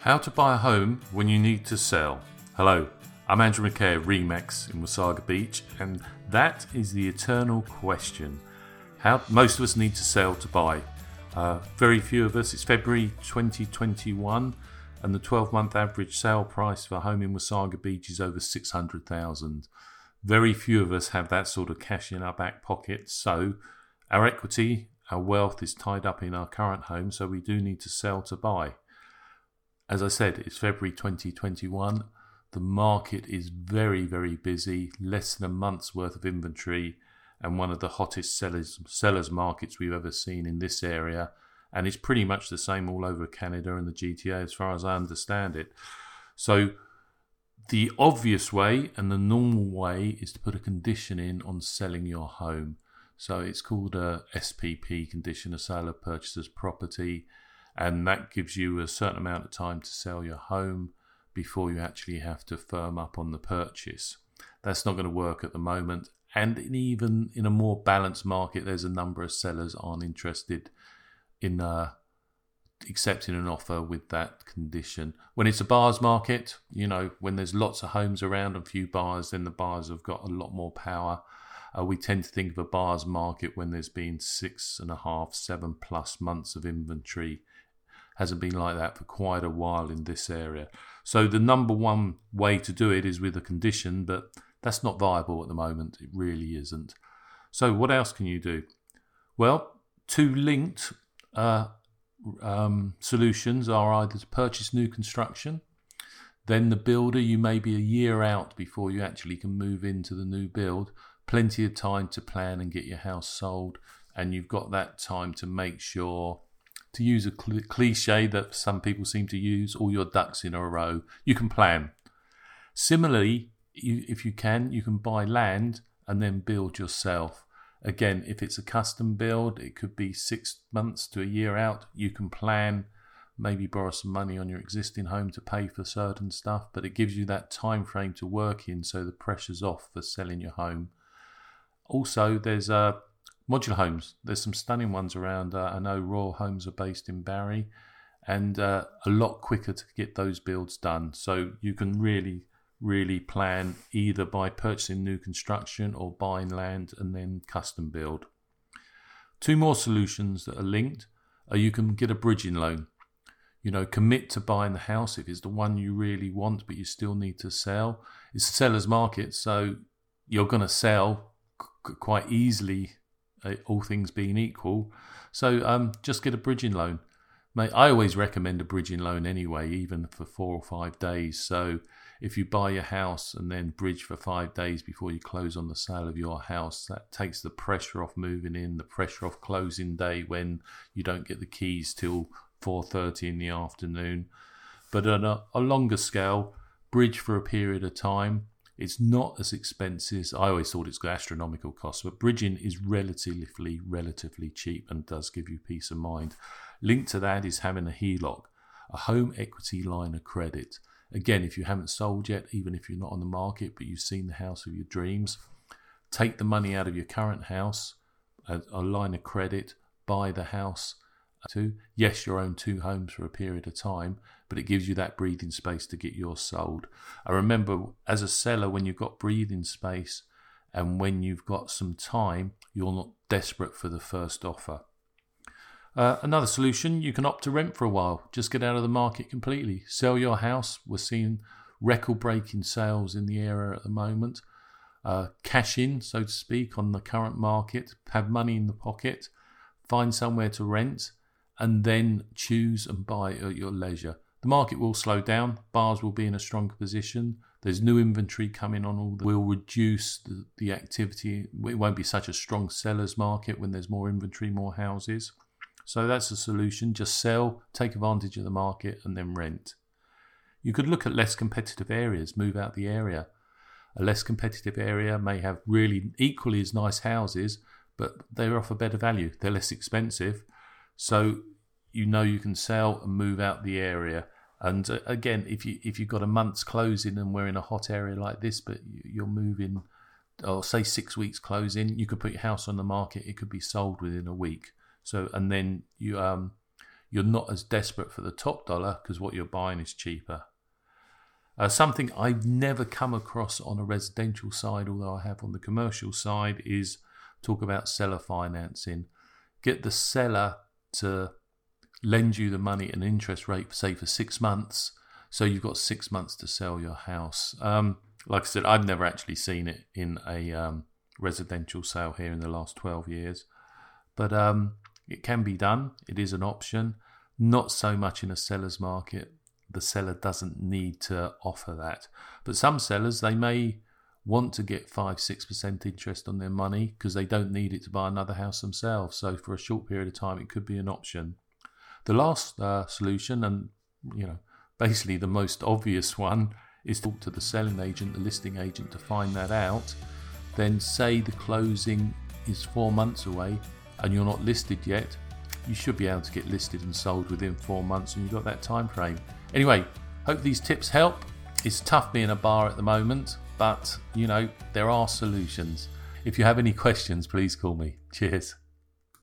How to buy a home when you need to sell. Hello, I'm Andrew McKay of Remax in Wasaga Beach, and that is the eternal question. How most of us need to sell to buy. Uh, very few of us. It's February 2021, and the 12-month average sale price for a home in Wasaga Beach is over 600,000. Very few of us have that sort of cash in our back pocket, so our equity, our wealth is tied up in our current home, so we do need to sell to buy. As I said, it's February 2021. The market is very, very busy, less than a month's worth of inventory, and one of the hottest sellers, sellers markets we've ever seen in this area. And it's pretty much the same all over Canada and the GTA, as far as I understand it. So, the obvious way and the normal way is to put a condition in on selling your home. So, it's called a SPP condition, a sale of purchaser's property and that gives you a certain amount of time to sell your home before you actually have to firm up on the purchase. That's not going to work at the moment. And even in a more balanced market, there's a number of sellers aren't interested in uh, accepting an offer with that condition. When it's a buyer's market, you know, when there's lots of homes around and few buyers, then the buyers have got a lot more power. Uh, we tend to think of a buyer's market when there's been six and a half, seven plus months of inventory hasn't been like that for quite a while in this area. So the number one way to do it is with a condition, but that's not viable at the moment. It really isn't. So what else can you do? Well, two linked uh, um, solutions are either to purchase new construction, then the builder, you may be a year out before you actually can move into the new build. Plenty of time to plan and get your house sold, and you've got that time to make sure to use a cliche that some people seem to use, all your ducks in a row. You can plan. Similarly, you, if you can, you can buy land and then build yourself. Again, if it's a custom build, it could be six months to a year out. You can plan, maybe borrow some money on your existing home to pay for certain stuff, but it gives you that time frame to work in, so the pressure's off for selling your home. Also, there's a modular homes. There's some stunning ones around. Uh, I know Royal Homes are based in Barrie, and uh, a lot quicker to get those builds done. So you can really, really plan either by purchasing new construction or buying land and then custom build. Two more solutions that are linked are you can get a bridging loan. You know, commit to buying the house if it's the one you really want, but you still need to sell. It's a seller's market, so you're going to sell quite easily all things being equal. So um, just get a bridging loan. Mate, I always recommend a bridging loan anyway, even for four or five days. So if you buy your house and then bridge for five days before you close on the sale of your house, that takes the pressure off moving in, the pressure off closing day when you don't get the keys till 4.30 in the afternoon. But on a, a longer scale, bridge for a period of time, it's not as expensive. I always thought it's astronomical costs, but bridging is relatively relatively cheap and does give you peace of mind. Linked to that is having a HELOC, a home equity line of credit. Again, if you haven't sold yet, even if you're not on the market, but you've seen the house of your dreams, take the money out of your current house, a, a line of credit, buy the house. To yes, you own two homes for a period of time, but it gives you that breathing space to get yours sold. I remember as a seller, when you've got breathing space and when you've got some time, you're not desperate for the first offer. Uh, another solution, you can opt to rent for a while. Just get out of the market completely. Sell your house. We're seeing record breaking sales in the area at the moment. Uh, cash in, so to speak, on the current market. Have money in the pocket. Find somewhere to rent and then choose and buy at your leisure. The market will slow down, bars will be in a stronger position. There's new inventory coming on all that will reduce the, the activity. It won't be such a strong seller's market when there's more inventory, more houses. So that's the solution. Just sell, take advantage of the market, and then rent. You could look at less competitive areas, move out the area. A less competitive area may have really equally as nice houses, but they offer better value. They're less expensive. So you know you can sell and move out the area. And uh, again, if you if you've got a month's closing and we're in a hot area like this, but you're moving, or say six weeks closing, you could put your house on the market. It could be sold within a week. So and then you um you're not as desperate for the top dollar because what you're buying is cheaper. Uh, something I've never come across on a residential side, although I have on the commercial side, is talk about seller financing. Get the seller to lend you the money at an interest rate, say for six months, so you've got six months to sell your house. Um, like I said, I've never actually seen it in a um, residential sale here in the last 12 years, but um, it can be done. It is an option. Not so much in a seller's market. The seller doesn't need to offer that. But some sellers, they may want to get 5 6% interest on their money because they don't need it to buy another house themselves. So for a short period of time, it could be an option. The last uh, solution, and you know, basically the most obvious one, is to talk to the selling agent, the listing agent to find that out. Then say the closing is four months away and you're not listed yet. You should be able to get listed and sold within four months, and you've got that time frame. Anyway, hope these tips help. It's tough being a bar at the moment, but you know there are solutions. If you have any questions, please call me. Cheers.